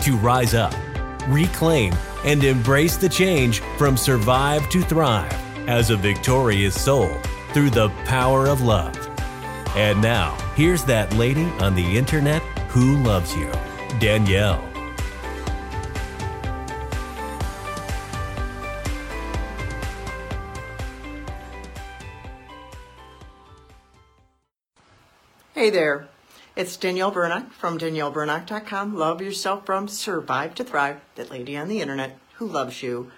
to rise up, reclaim, and embrace the change from survive to thrive as a victorious soul through the power of love. And now, here's that lady on the internet who loves you, Danielle. Hey there, it's Danielle Bernock from DanielleBernock.com. Love yourself from Survive to Thrive, that lady on the internet who loves you,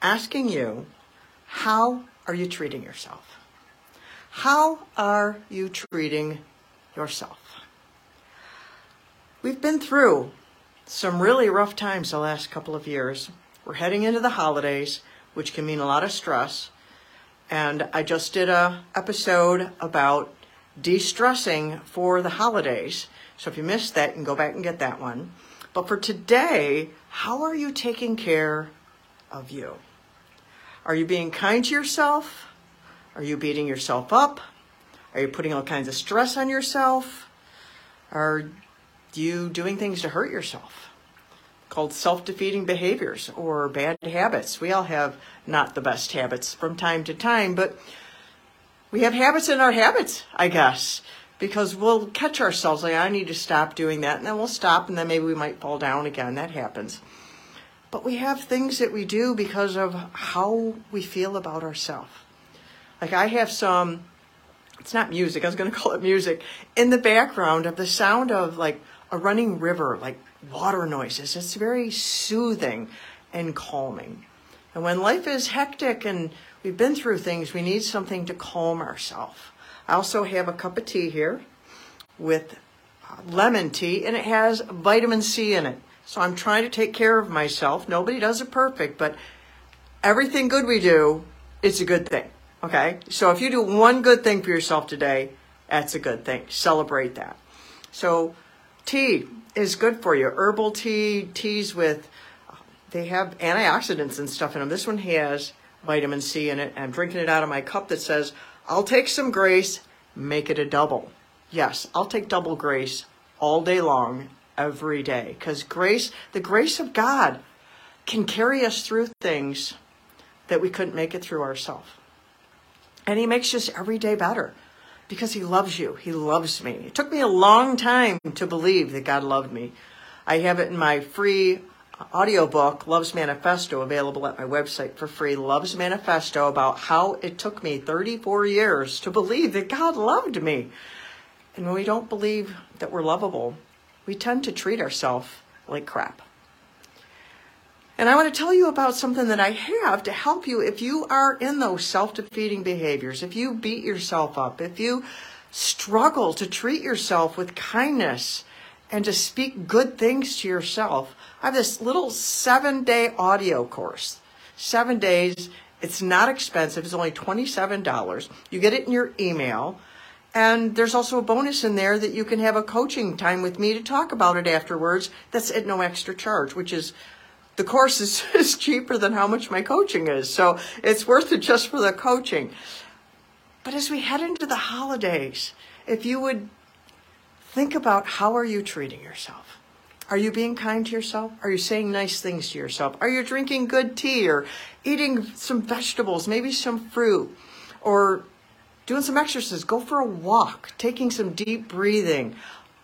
asking you, how are you treating yourself? How are you treating yourself? We've been through some really rough times the last couple of years. We're heading into the holidays, which can mean a lot of stress. And I just did a episode about de-stressing for the holidays. So if you missed that, you can go back and get that one. But for today, how are you taking care of you? Are you being kind to yourself? Are you beating yourself up? Are you putting all kinds of stress on yourself? Are you doing things to hurt yourself? Called self defeating behaviors or bad habits. We all have not the best habits from time to time, but we have habits in our habits, I guess, because we'll catch ourselves like, I need to stop doing that. And then we'll stop and then maybe we might fall down again. That happens. But we have things that we do because of how we feel about ourselves. Like I have some, it's not music, I was going to call it music, in the background of the sound of like a running river, like water noises. It's very soothing and calming. And when life is hectic and we've been through things, we need something to calm ourselves. I also have a cup of tea here with uh, lemon tea, and it has vitamin C in it. So I'm trying to take care of myself. Nobody does it perfect, but everything good we do, it's a good thing. Okay? So if you do one good thing for yourself today, that's a good thing. Celebrate that. So tea is good for you. Herbal tea, teas with, they have antioxidants and stuff in them. This one has vitamin C in it. I'm drinking it out of my cup that says, I'll take some grace, make it a double. Yes, I'll take double grace all day long, every day. Because grace, the grace of God, can carry us through things that we couldn't make it through ourselves. And He makes us every day better because He loves you. He loves me. It took me a long time to believe that God loved me. I have it in my free audiobook, Love's Manifesto, available at my website for free. Love's Manifesto about how it took me 34 years to believe that God loved me. And when we don't believe that we're lovable, we tend to treat ourselves like crap. And I want to tell you about something that I have to help you if you are in those self defeating behaviors, if you beat yourself up, if you struggle to treat yourself with kindness and to speak good things to yourself. I have this little seven day audio course. Seven days. It's not expensive. It's only $27. You get it in your email. And there's also a bonus in there that you can have a coaching time with me to talk about it afterwards. That's at no extra charge, which is the course is, is cheaper than how much my coaching is. So it's worth it just for the coaching. But as we head into the holidays, if you would think about how are you treating yourself? Are you being kind to yourself? Are you saying nice things to yourself? Are you drinking good tea or eating some vegetables, maybe some fruit, or doing some exercise? Go for a walk, taking some deep breathing.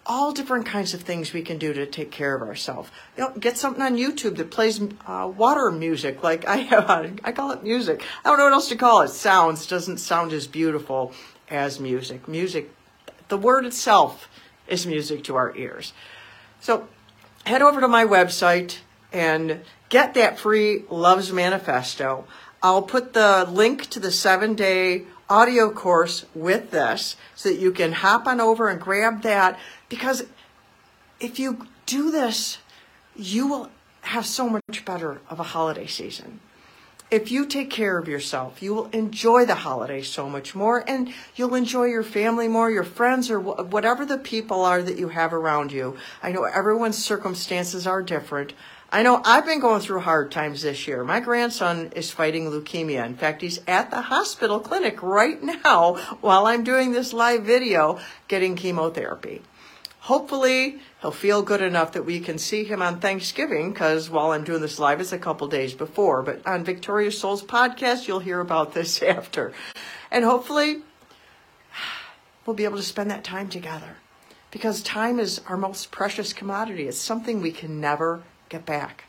All different kinds of things we can do to take care of ourselves. You know, get something on YouTube that plays uh, water music, like I have. I call it music. I don't know what else to call it. Sounds doesn't sound as beautiful as music. Music, the word itself is music to our ears. So head over to my website and get that free Loves Manifesto. I'll put the link to the seven day audio course with this so that you can hop on over and grab that because if you do this you will have so much better of a holiday season. If you take care of yourself, you will enjoy the holidays so much more and you'll enjoy your family more, your friends, or whatever the people are that you have around you. I know everyone's circumstances are different. I know I've been going through hard times this year. My grandson is fighting leukemia. In fact, he's at the hospital clinic right now while I'm doing this live video getting chemotherapy. Hopefully, he'll feel good enough that we can see him on Thanksgiving because while I'm doing this live, it's a couple days before. But on Victorious Souls podcast, you'll hear about this after. And hopefully, we'll be able to spend that time together because time is our most precious commodity. It's something we can never get back.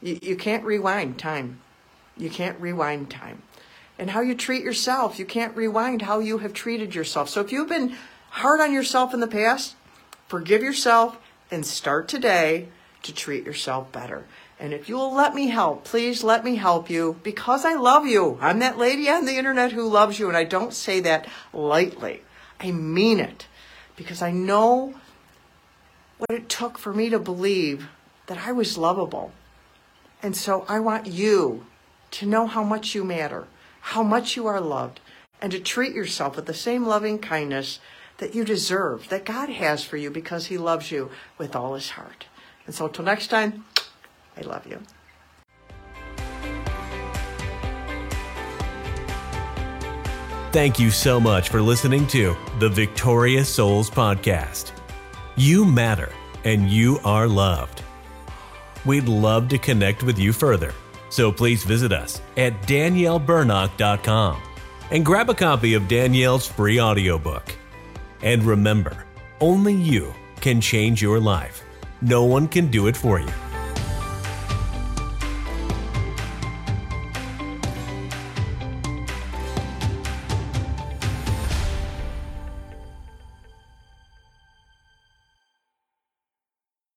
You, you can't rewind time. You can't rewind time. And how you treat yourself, you can't rewind how you have treated yourself. So if you've been hard on yourself in the past, forgive yourself and start today to treat yourself better. And if you'll let me help, please let me help you because I love you. I'm that lady on the internet who loves you, and I don't say that lightly. I mean it because I know what it took for me to believe that I was lovable. And so I want you to know how much you matter, how much you are loved, and to treat yourself with the same loving kindness that you deserve, that God has for you because He loves you with all His heart. And so until next time, I love you. Thank you so much for listening to the Victorious Souls Podcast. You matter and you are loved. We'd love to connect with you further. So please visit us at daniellebernock.com and grab a copy of Danielle's free audiobook. And remember, only you can change your life. No one can do it for you.